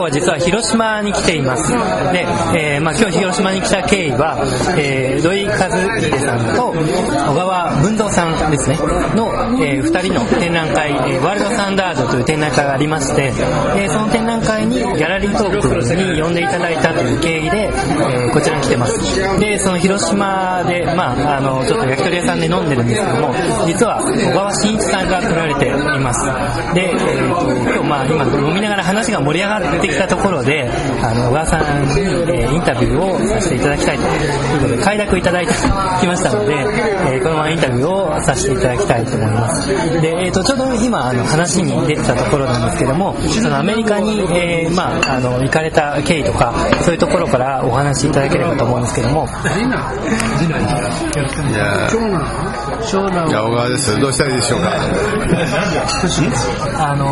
日は実は広島に来ています。で、えーまあ今日広島に来た経緯は、えー土井和秀さんと小川文蔵さんですね、の、えー二人の展覧会、えワールドスタンダードという展覧会がありまして、えその展覧会にギャラリートークに呼んでいただいたという経緯で、えーこちらに来てます。で、その広島で、まああの、ちょっと焼き鳥屋さんで飲んでるんですけども、実は小川真一さんが来られています。で、えーと今日まあ今飲みながら話が盛り上がってきたところで、あの、小川さんに、えーインタビューをさせていただきたいと。いうことで、快諾いただいてきましたので、えーこのままインタビューをさせていただきたいと思います。で、えっ、と、ちょうど今、あの、話に出てたところなんですけども、そのアメリカに、えーまあ、あの、行かれた経緯とか、そういうところからお話しいただければと思うんですけども、いや小川です。どうしたらいいでしょうか？あの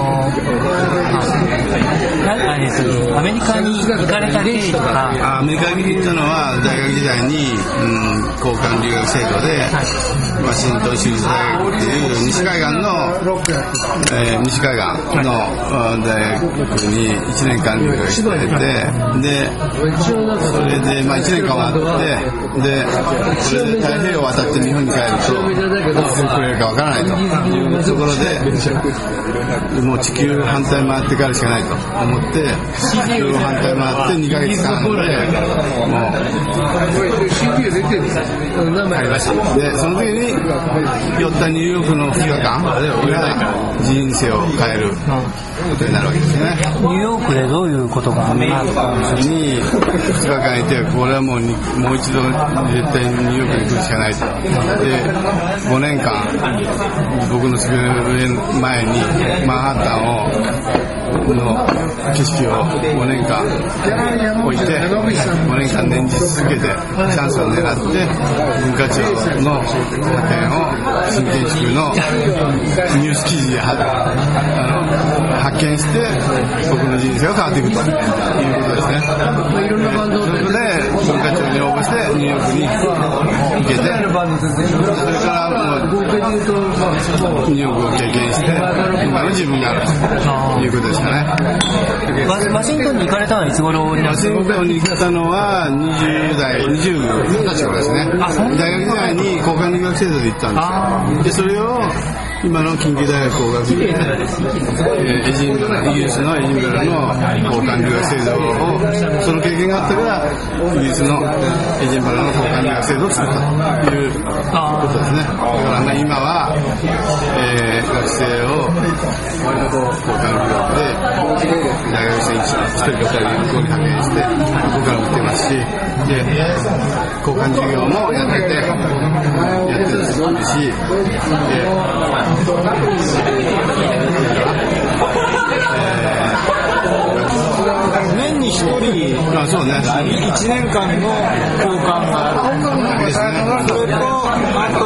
なえーとアメリカに行かれた経緯とか、あアメリカに行ったのは大学時代に、うん、交換留学制度で、ワシントン州立大学っていう西海岸の、えー西海岸のあ大学に1年間留学してて、で、それで、まあ1年間はあって、で、それで太平洋を渡って日本に帰ると、どうしてくれるかわからないと。いうところで、もう地球反対回ってからしかないと。思って、地球反対回って2ヶ月間で、もう。で、その時に、寄ったニューヨークの2日間が人生を変えることになるわけですね。ニューヨークでどういうことがあったに2日間いて、これはもうもう一度絶対にニューヨークに来るしかないと。で、5年間、僕の住む前にマンハッタンを、の景色を5年間置いて、5年間念じ続けて、チャンスを狙って、文化庁の派遣を新建築のニュース記事ではあの見して、僕の人生が変わっていくということですね。それで文化庁に応募してニューヨークに行けて、それからもうニューヨークを経験して、今の自分があるということですかね。ワワシントンに行かれたのはいつ頃ワシントンに行ったのは20代、20歳頃ですね。大学時代に交換留学制度で行ったんですよ。で、それを今の近畿大学工学院で、えーエジイギリスのエジンバラの交換留学制度を、その経験があったから、イギリスのエジンバラの交換留学制度を作ったということですね。だからまあ今は、えー学生を交換留学で、大学生一人か二人向こうに派遣して、向こからも来てますし、で、交換授業もやってて、やってるし、で、年に一人、あ、そうね。1年間の交換がある。ですね。それと、あと、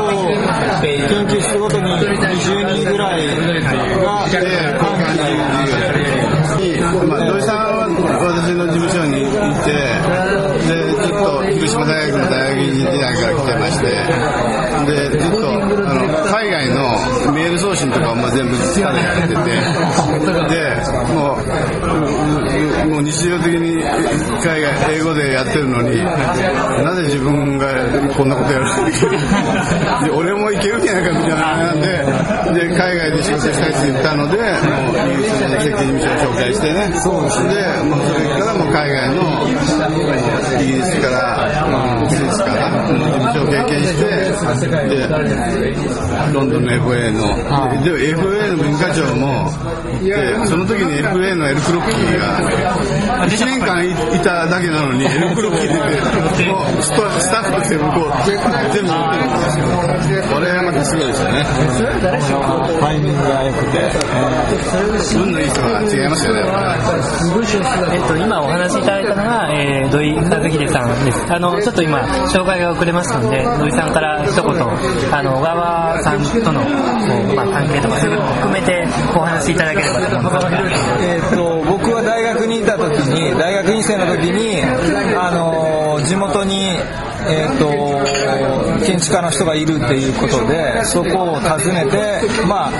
研究室ごとに20人ぐらいが、交換授業に、まあ、土井さんは私の事務所にいて、で、ずっと広島大学の大学院時代から来てまして、で、ずっと、あの、海外のメール送信とかも全部力でやってて、で、もう、もう日常的に海外、英語でやってるのに、なぜ自分がこんなことやるで俺もいけるんじゃないかみたいななんで、で、海外で仕事したいって言ったので、もう、イギリスの設計事務所を紹介してね、そうで、もうそれからもう海外の、イギリスから、スイスから、事務所を経験して、で、ロンドンの FA の、で、で FA の文化庁も、で、その時に FA のエル・クロッキーが、1年間いいただけなのに、エル・クロッキーで、も うスタスタッフとして向こう、全部やってるんですよ。これはまたすごいですよね。タイミングが良くて、運のいい人は違いますよね。えっと、今お話しいただいたのが、えー土井和秀さんです。あの、ちょっと今、紹介が遅れましたので、土井さんから一言、あの、小川さんとの、こうまあ、関係とか、そういうのも含めてお話しいただければと思います。えー、と僕は大学にいた時に大学院生の時に、あの、えー、と建築家の人がいるっていうことでそこを訪ねて、まあ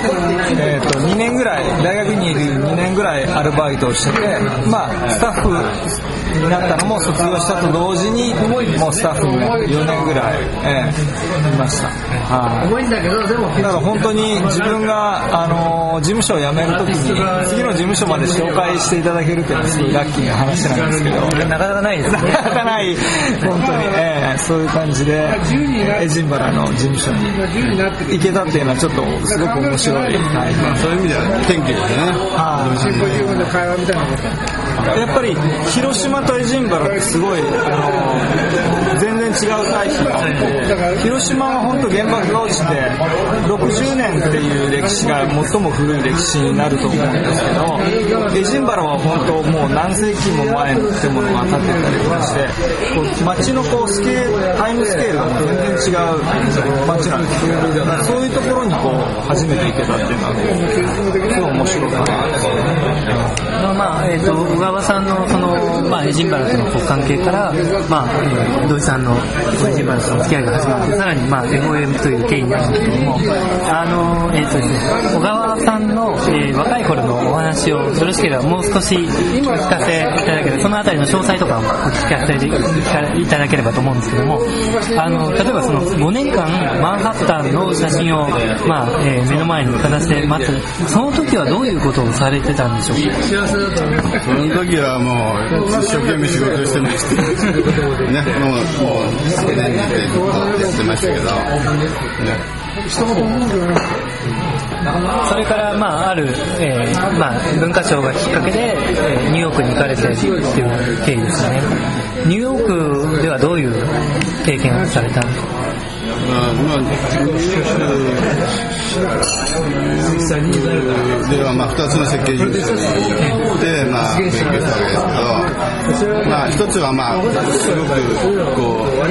えー、と2年ぐらい大学にいる2年ぐらいらいアルバイトをしてて、まあ、スタッフになったのも卒業したと同時に、もうスタッフに4年ぐらい、ええ、いました。はい。だから本当に自分が、あの、事務所を辞めるときに、次の事務所まで紹介していただけるっていうのはすごいラッキーな話なんですけど、なかなかないですね。なかなかない、本当に、ええ、そういう感じで、エジンバラの事務所に行けたっていうのはちょっとすごく面白い。はいそういう意味では天気ですね。やっぱり広島とエジンバラってすごい、あの全然違う対比が広島は本当原爆が落ちて60年っていう歴史が最も古い歴史になると思うんですけどエジンバラは本当もう何世紀も前の建物が建ってたりとかしてこう街のこうスケールタイムスケールが全然違う街なんですよ。そういうところにこう初めて行けたっていうのはすごい面白かったですね。まあ、えっ、と、小川さんの、その、まあ、ジンバラとのこう関係から、まあ、土井さんのエジンバラとの付き合いが始まって、さらに、まあ、FOM という経緯になるんですけども、あの、えっ、とですね、小川さんの、えー若い頃のお話を、よろしければもう少しお聞かせいただければ、そのあたりの詳細とかもお聞かせいただければと思うんですけども、あの、例えばその5年間、マンハッタンの写真を、まあ、えー目の前にかざして待つ、その時はどういうことをされてたんでしょうか？その時はもう懸命仕事してまして、ね、もう、もう、っとやってましたけど、ね、それから、まあ、ある、えーまあ、文化庁がきっかけで、えーニューヨークに行かれてっていう経緯ですね。ニューヨークではどういう経験をされたんですか？まあ、まあ、では、まあ、二つの設計事務所に行って、まあ、勉強したわけですけど、まあ、一つは、まあ、すごく、こう、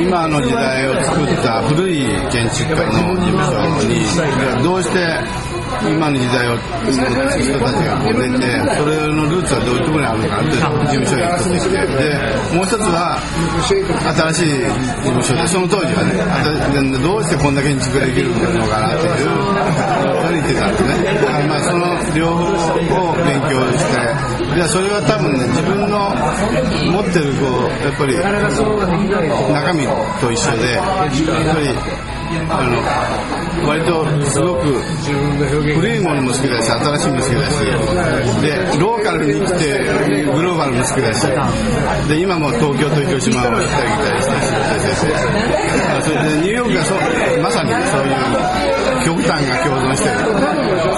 今の時代を作った古い建築家の事務所に、どうして、今の時代を人たちがこう出て、それのルーツはどういうところにあるのかって事務所に行ってきて、で、もう一つは、新しい事務所で、その当時はね、新どうしてこんな建築ができるのかなっていう、それ言ってたんですね。だからまあ、その両方を勉強して、で、それは多分ね、自分の持ってる、こう、やっぱり、中身と一緒で、やっぱり、あの、割とすごく古いものも好きだし、新しいも好きだし、で、ローカルに来て、グローバルも好きだし、で、今も東京と広島を行ったり来たりして、それでニューヨークがそまさにそういう極端が共存してる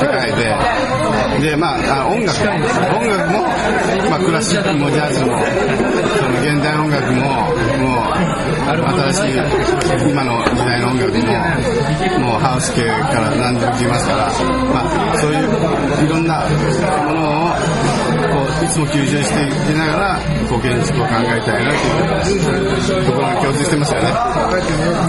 世界で、で、まあ、音楽、音楽も、まあ、クラシックもジャズも、現代音楽も、もう、新しい、今の時代の音楽も、もうハウス系から何でも来ますから、まあ、そういういろんなものを、いつも吸収していきながら、こう建築を考えたいなというところが共通してますよね。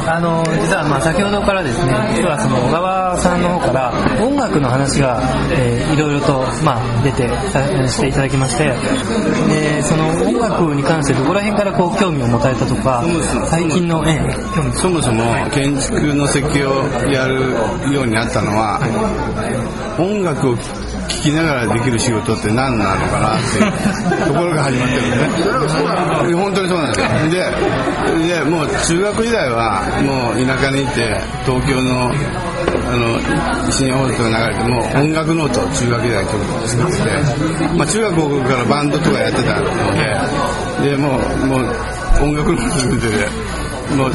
あの実はまあ先ほどからですね実はその小川さんの方から音楽の話が、えーいろいろと、まあ、出てさしていただきましてでその音楽に関してどこら辺からこう興味を持たれたとか最近の、ええ興味そもそも建築の設計をやるようになったのは音楽を聴聞きながらできる仕事って何なのかなっていうところが始まってるんですね。本当にそうなんですよ。ででもう中学時代はもう田舎にいて東京のあの深夜放送が流れても音楽ノートを中学時代に作って、まあ、中学高校からバンドとかやってたのででもうもう音楽ノート作っててもう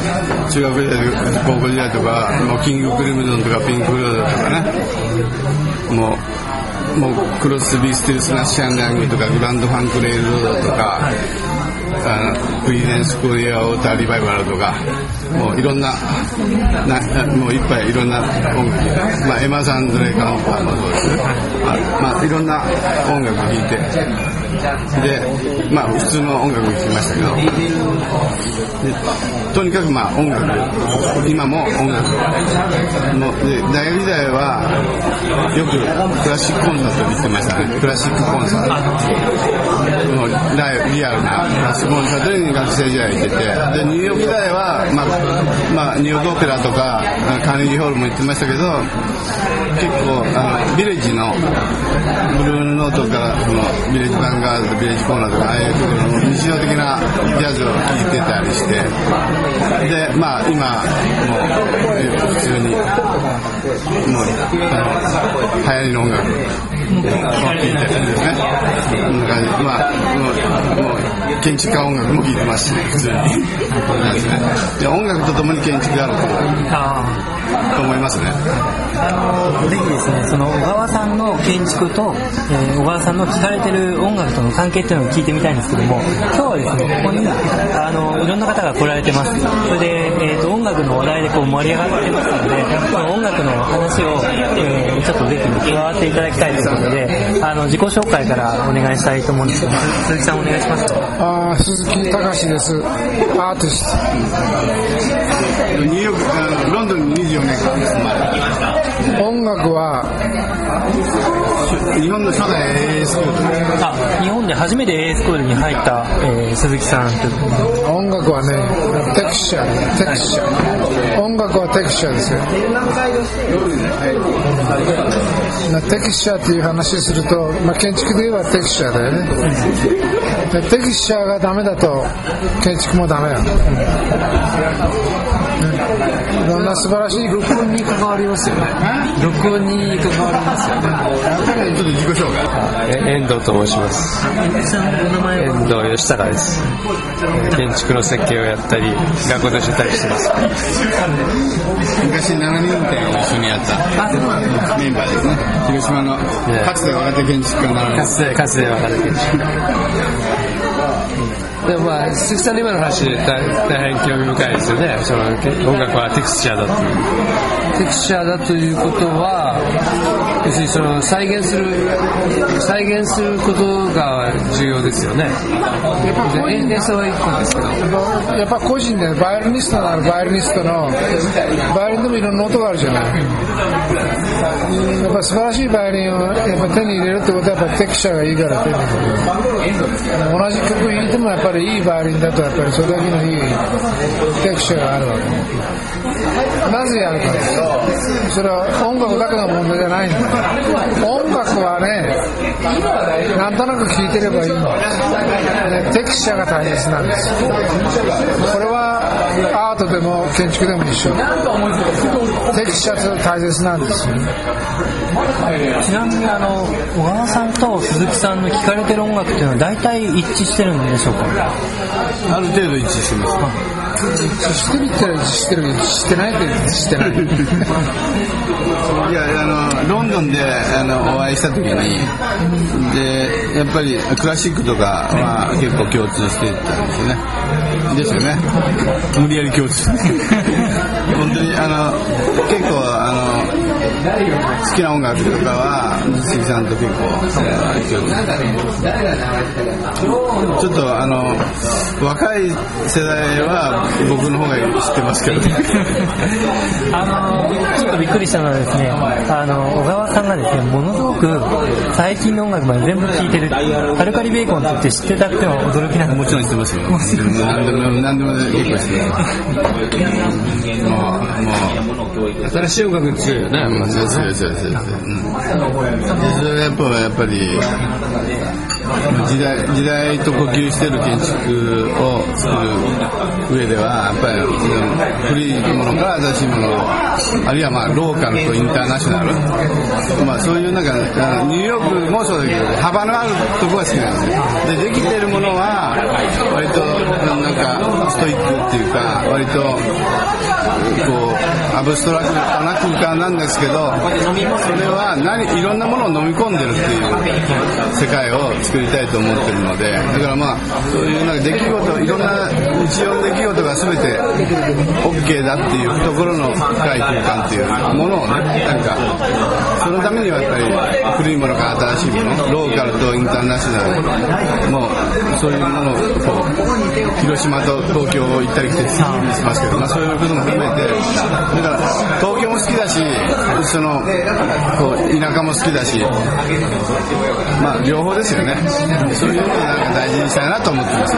中学時代高校時代とか、もうキングクリムゾンとかピンク・フロイドとかね、もう、もうクロスビー・スティルス・ナッシュ・アンド・ヤングとかグランド・ファンク・レイルロードとか、あのクリーデンス・クリアウォーター・リバイバルとか、もういろんな、なもういっぱいいろんな音楽、まあ、エマーソン・レイク・アンド・パーマーもそうですね、まあ、まあ、いろんな音楽聴いて、でまあ普通の音楽を聴きましたけど。とにかくまあ音楽。今も音楽。もで大学時代はよくクラシックコンサートに行ってましたね。クラシックコンサート。もうライリアルなクラシックコンサートに学生時代行ってて。でニューヨーク時代は、まあまあ、ニューヨークオペラとかカーネギーホールも行ってましたけど結構あのビレッジのブルーノートからビレッジヴァンガードとビレッジコーナーとかああいうところの日常的なジャズを聴いてたりして。でまあ今もう普通にもうあの流行りの音楽を聴いてるんですね。そんな感じ。まあもうもう建築家音楽も聴いてますしね普通に。ですねで音楽とともに建築があると。思いますねぜひですね、その小川さんの建築と、えー小川さんの聞かれてる音楽との関係っていうのを聞いてみたいんですけども、今日はですね、ここに、あの、いろんな方が来られてます。それで、えっ、と、音楽の話題でこう盛り上がってますので、この音楽の話を、えーちょっとぜひ加わっていただきたいということで、あの、自己紹介からお願いしたいと思うんですけど、鈴木さんお願いします。あー鈴木隆です。アーティスト。ニューヨークンドに24年間住まれ音楽は日本の初代 AA スクールあ、日本で初めて AA スクールに入った、えー鈴木さんという音楽はね、テクスチャー、テクスチャー。音楽はテクスチャーですよ。なテクスチャーっていう話すると、まあ、建築で言えばテクスチャーだよね。でテクスチャーがダメだと建築もダメなの。ねいろんな素晴らしい録音に関わりますよね。録音に関わりますよね。ちょっと自己紹介え遠藤と申します。遠藤義孝です。建築の設計をやったり学校で教えたりしてます。昔7人展を一緒にやったメンバーですね。広島のかつて若手建築家のかつてかつて分かる建築でもまあ鈴木さんの今の話大大変興味深いですよね。その音楽はテクスチャーだっていう。テクスチャーだということは要するにその再現する再現することが重要ですよね。演奏は一個ですけど。やっぱ個人でバイオリニストならバイオリニストのバイオリンでもいろんな音があるじゃない。やっぱ素晴らしいバイオリンをやっぱ手に入れるってことはやっぱテクスチャーがいいから手に入れる同じ曲弾いてもやっぱりいいバイオリンだとやっぱりそれだけのいいテクスチャーがあるわけ。なぜやるかそれは音楽だけの問題じゃないんだ音楽はねなんとなく聴いてればいいんだねテクスチャーが大切なんですこれはアートでも建築でも一緒。テクスチャーって大切なんですよちなみにあの小川さんと鈴木さんの聴かれてる音楽っていうのは大体一致してるんでしょうか？ある程度一致してます。知ってるって知ってる知ってないって知ってない。いやあのロンドンであのお会いした時にでやっぱりクラシックとかは結構共通してたんですよね。ですよね無理やり共通本当にあの結構あの好きな音楽とかは鈴木さんと結構ちょっとあの若い世代は僕の方が知ってますけどあのちょっとびっくりしたのはですねあの小川さんがですねものすごく最近の音楽まで全部聴いてるカルカリベーコンって言って知ってたっていうのは驚きなんですもちろん知ってますよ。何でも、何でも結構知ってます。もう、もう、新しい音楽に強いよねうん、そうそうそうそう。うん。それやっぱ、やっぱり、時代、時代と呼吸してる建築を作る上では、やっぱり、古いものから新しいものを、あるいはまあ、ローカルとインターナショナル。まあ、そういうなんか、ニューヨークもそうだけど、幅のあるところが好きなんです。で、できてるものは、割と、なんか、ストイックっていうか、割と、こうアブストラクトな空間なんですけどそれは何いろんなものを飲み込んでるっていう世界を作りたいと思ってるのでだからまあそういうなんか出来事いろんな日常の出来事が全て OK だっていうところの深い空間っていうものをねなんかそのためにはやっぱり古いものから新しいものローカルとインターナショナルもうそういうものをこう広島と東京を行ったり来たりしますけど、まあ、そういうことも含めてから東京も好きだしそのこう田舎も好きだしまあ両方ですよね。そういうのをなんか大事にしたいなと思ってます。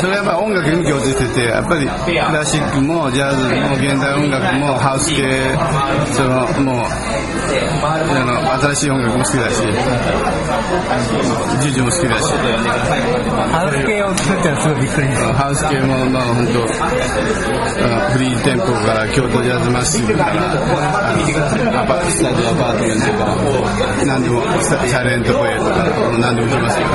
それはやっぱ音楽に共通しててやっぱりクラシックもジャズも現代音楽もハウス系そのもうあの新しい音楽も好きだしジュジュも好きだし。ハウス系を作ってのはすごいびっくりです。ハウス系もまあ本当あフリーテンポから京都ジャズマッシブからスタジオアパートメントから何でもササイレントポエとか何でも来ますよ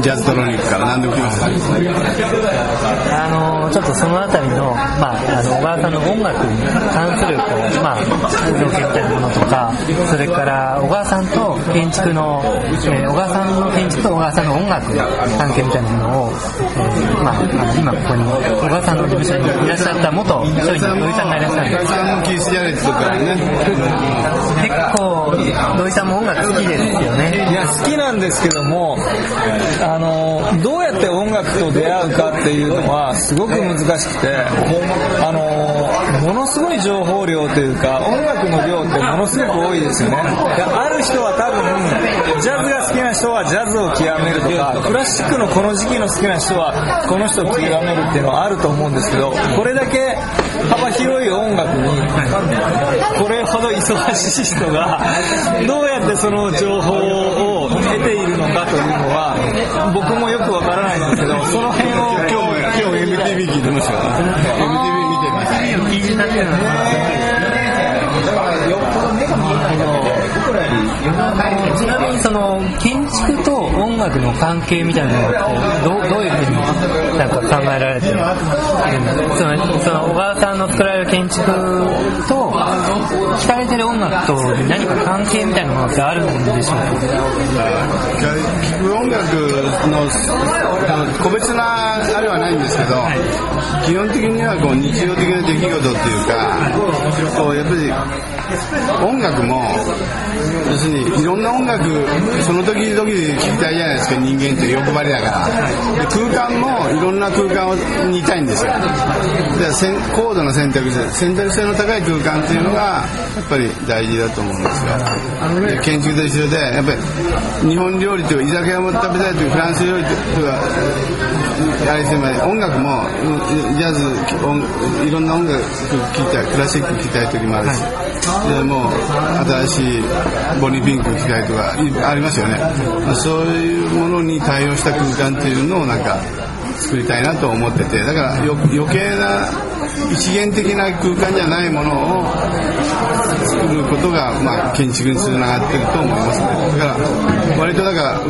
ジャズトロニックから何でも来ますあのちょっとそのあたりの,、まあ、あの小川さんの音楽に関するこう、まあ、条件みたいなものとかそれから小川さんと建築の、えー小川さんの建築と小川さんの音楽の関係みたいなものを、えーまあ、あの今ここに小川さんの事務所にいらっしゃった元商品の土井さんがいらっしゃるんです。結構土井さんも音楽好きですよね。いや好きなんですけどもあのどうやって音楽と出会うかっていうのはすごく難しくてあのものすごい情報量というか音楽の量ってものすごく多いですよね。である人は多分ジャズが好きな人はジャズを極めるとかクラシックのこの時期の好きな人はこの人を極めるっていうのはあると思うんですけどこれだけ幅広い音楽にこれほど忙しい人がどうやってその情報を得ているのかというのは僕もよくわからないんですけどその辺を今日も今日 MTV 聞いてましたから MTV 見てました。聞いてたけどちなみにその建築と音楽の関係みたいなのってどどういうふうになんか考えられてるんですかそのその小川さんの作られる建築と聞かれてる音楽と何か関係みたいなものってあるんでしょうか聴く音楽の個別なあれはないんですけど、はい基本的にはこう日常的な出来事っていうかこうやっぱり音楽も要するにいろんな音楽その時々で聴きたいじゃないですか人間って欲張りだから。空間もいろんな空間をにいたいんですよ。でせん高度な選択肢選択肢の高い空間っていうのがやっぱり大事だと思うんですよ。で建築と一緒でやっぱり日本料理という居酒屋も食べたいというフランス料理とかあれですね音楽もジャズいろんな音楽聴きたいクラシック聴きたい時もあるし、でも新しいボニーピンク聴きたいとかありますよね。まあそういうものに対応した空間っていうのをなんか作りたいなと思ってて。だから余計な一元的な空間じゃないものを作ることが、まあ、建築につながってると思いますね。だから割とだからこ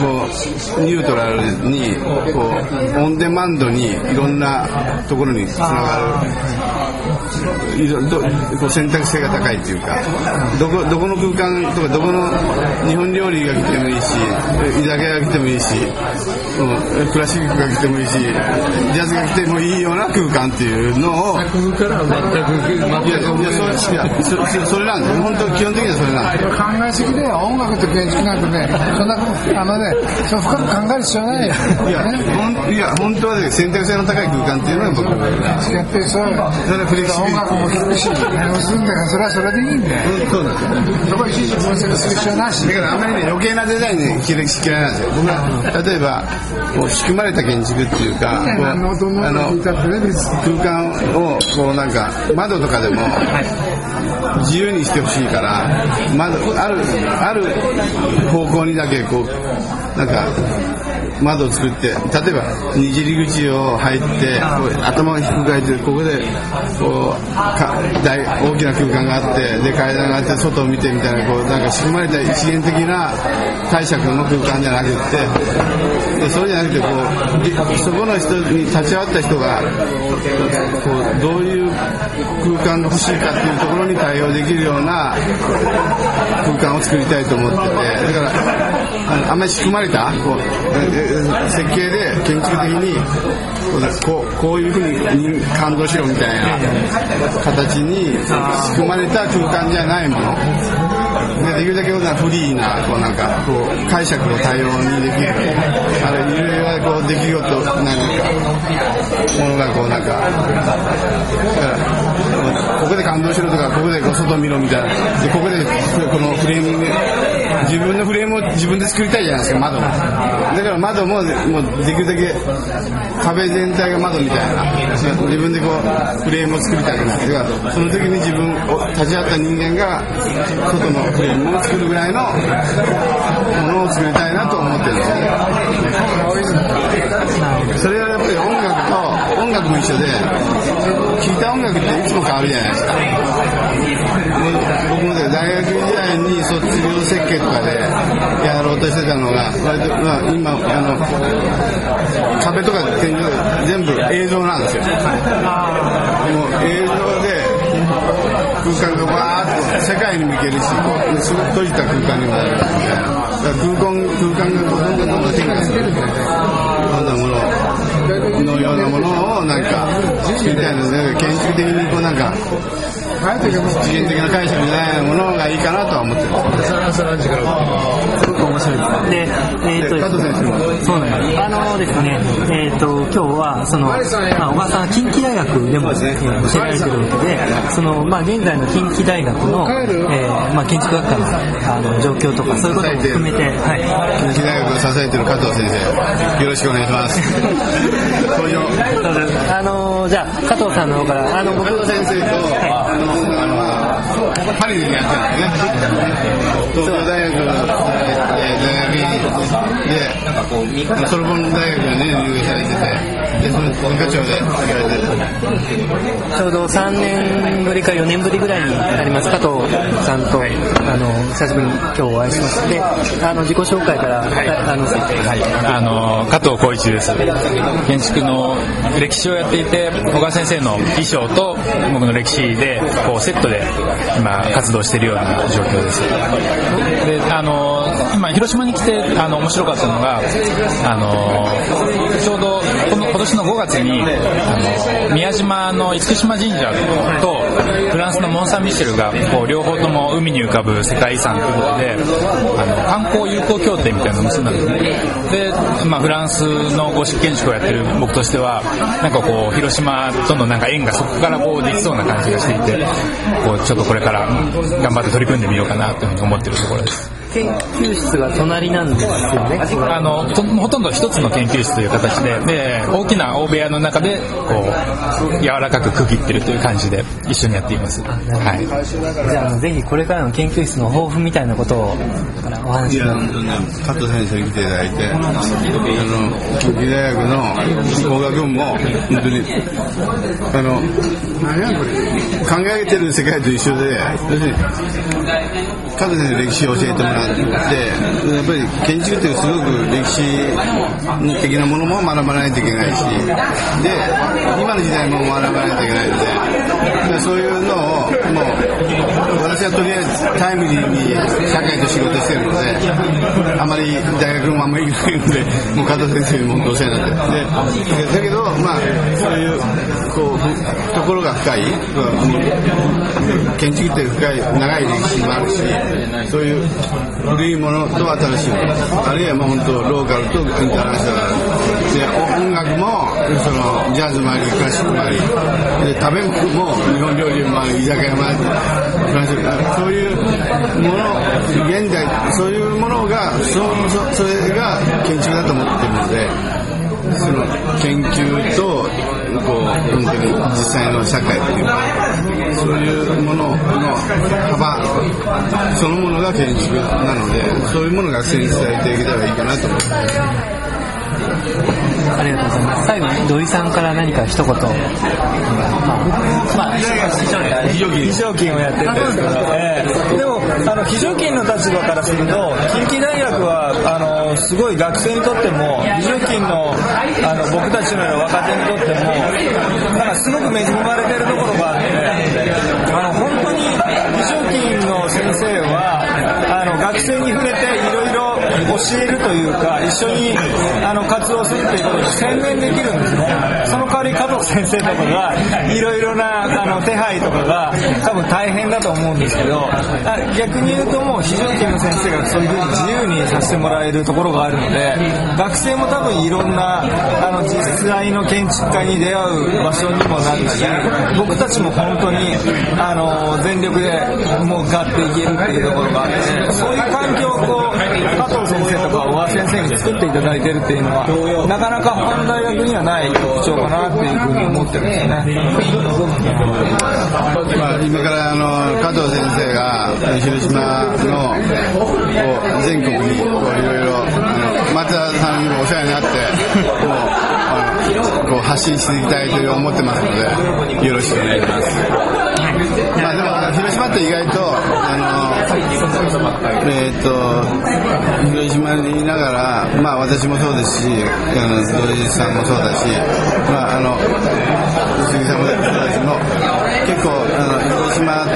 うニュートラルにこうオンデマンドにいろんなところにつながる。こう選択性が高いっていうかどこどこの空間とかどこの日本料理が来てもいいし居酒屋が来てもいいし、うん、クラシックが来てもいいしジャズが来てもいいような空間っていうのを僕からは全くいやいやそいやそそそれなんです本当基本的にはそれなんです考えすぎで音楽と建築なんてね。そんなあのねその深く考える必要ないよ。いや、ほんいや本当はね選択性の高い空間っていうのは僕やってそれそれは音楽もし何もするんだからそれはそれでいいんだよ。そうなんですよ。そこいちいち分析する必要なしだからあんまりね余計なデザインね嫌いなんですよ。僕は例えばこう仕組まれた建築っていうかこうあの空間をこうなんか窓とかでも自由にしてほしいから窓あるある方向にだけこうなんか窓を作って例えばにじり口を入って頭が低く開いてここでこう大大きな空間があってで階段があって外を見てみたいなこうなんか仕組まれた一元的な解釈の空間じゃなくってでそれじゃなくてこうそこの人に立ち会った人がこうどういう空間が欲しいかっていうところに対応できるような空間を作りたいと思っててだからあんまり仕組まれたこう設計で建築的にこうこういうふうに感動しろみたいな形に仕組まれた空間じゃないものでできるだけフリーなこうなんかこう解釈を多様にできるあれいろいろこう出来事なんかものがこうなんかここで感動しろとかここで外見ろみたいな。でここでこのフレーム自分のフレームを自分で作りたいじゃないですか窓。もだから窓ももうできるだけ壁全体が窓みたいな。自分でこうフレームを作りたくないだからその時に自分を立ち会った人間が外のフレームを作るぐらいのものを作りたいなと思ってる。んですねそれはやっぱり音楽と音楽も一緒で聴いた音楽っていつも変わるじゃないですか。僕も大学時代に卒業設計とかでやろうとしてたのが割と、まあ、今あの壁とか天井全部映像なんですよ。もう映像で空間がわーっと世界にも行けるしこうすごく閉じた空間にもなるみたいな空間空間がどんどんどんどん変化するどんなもののようなものをなんか作りたいので研究的にこうなんか次元的な解釈じゃないものがいいかなとは思ってますすごく面白いですで、えーと加藤先生もそうなんです。あのですね、えっ、と、今日は、その、まあ、小川さん、近畿大学でも、教えられてるわけで、その、まあ、現在の近畿大学の、えーまあ、建築学科の、あの、状況とか、そういうことも含めて、はい。近畿大学を支えている加藤先生よろしくお願いします登場あのじゃあ、加藤さんの方から、あの、僕加藤先生と、あのあのパリでやってるんですね。東京大学の大学院でソルボン大学にね留学されててでその文化庁でれてるちょうど3年ぶりか4年ぶりぐらいになります、加藤さんと、あの、久しぶりに今日お会いしまして、あの、自己紹介から、あの、あの加藤浩一です。建築の歴史をやっていて小川先生の衣装と僕の歴史でこうセットで今活動しているような状況です。であの今広島に来てあの面白かったのがあのちょうど今年の5月にあの宮島の厳島神社とフランスのモン・サン・ミシェルがこう両方とも海に浮かぶ世界遺産ということであの観光友好協定みたいなのを結んだんですね。で、まあ、フランスのゴシック建築をやってる僕としてはなんかこう広島とのなんか縁がそこからこうできそうな感じがしていてこうちょっとこれから頑張って取り組んでみようかなというふうに思ってるところです。研究室が隣なんですよね。あのとほとんど一つの研究室という形でで大きな大部屋の中でこう柔らかく区切ってるという感じで一緒にやっています、はい、じゃあぜひこれからの研究室の抱負みたいなことを、お話しいや、加藤先生に来ていただいて、あの、近畿大学の工学部も、本当に、あの、考えてる世界と一緒で、要するに、加藤先生の歴史を教えてもらって、やっぱり建築ってすごく歴史的なものも学ばないといけないし、で、今の時代も学ばないといけないので、そういうのを、もう、私はとりあえずタイムリーに社会と仕事してるので、あまり大学もあんまり行かないので、もう加藤先生にもお世話になってで。だけど、まあ、そういう、こう、ところが深い、建築って深い、長い歴史もあるし、そういう古いものと新しいもの、あるいはもう本当、ローカルとインターナショナル。で、音楽も、その、ジャズもあり、クラシックもあり、で、食べ物も日本料理もあり、居酒屋もあり、フランスそういうもの、現代、そういうものが、そそそれが建築だと思ってるので、その研究と、こう、本当に実際の社会っていうか、そういうものの幅、そのものが建築なので、そういうものが成立されていけたらいいかなと思って。ありがとうございます。最後に土井さんから何か一言。まあ、非常勤をやってるんですけど、ええでもあの非常勤の立場からすると近畿大学はあのすごい学生にとっても非常勤のあの僕たちのような若手にとってもなんかすごく恵まれてるところがあってあの本当に非常勤の先生はあの学生に触れていろいろ教えるというか一緒にあの活動するということを専念できるんですね。藤先生とかがい。ろいろなあの手配とかが多分大変だと思うんですけどあ逆に言うともう非常勤の先生がそういうふうに自由にさせてもらえるところがあるので学生も多分いろんなあの実際の建築家に出会う場所にもなるし僕たちも本当にあの全力でもうガっていけるっていうところがあってそういう環境をこう加藤先生とか小川先生に作っていただいてるっていうのはなかなか他の大学にはない特徴かなっていうに思ってるんですよね。まあ、今からあの加藤先生が広島のこう全国にいろいろ松田さんにお世話になってもうあのこう発信していきたいと思ってますのでよろしくお願いします。まあでも広島って意外とえっ、と広島にいながらまあ私もそうですしあの土井さんもそうだしまああの鈴木さんもそうだしも結構あの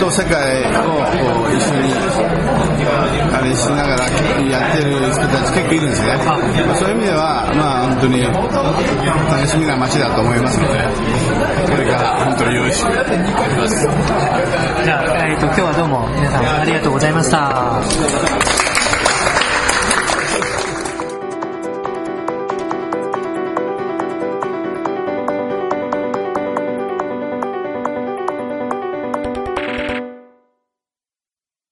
と世界をこう一緒にあれしながらやってる人たち結構いるんですね。そういう意味ではまあ本当に楽しみな街だと思いますのでこれから本当によろしくお願いします。じゃあ、えっ、と、今日はどうも皆さんありがとうございました。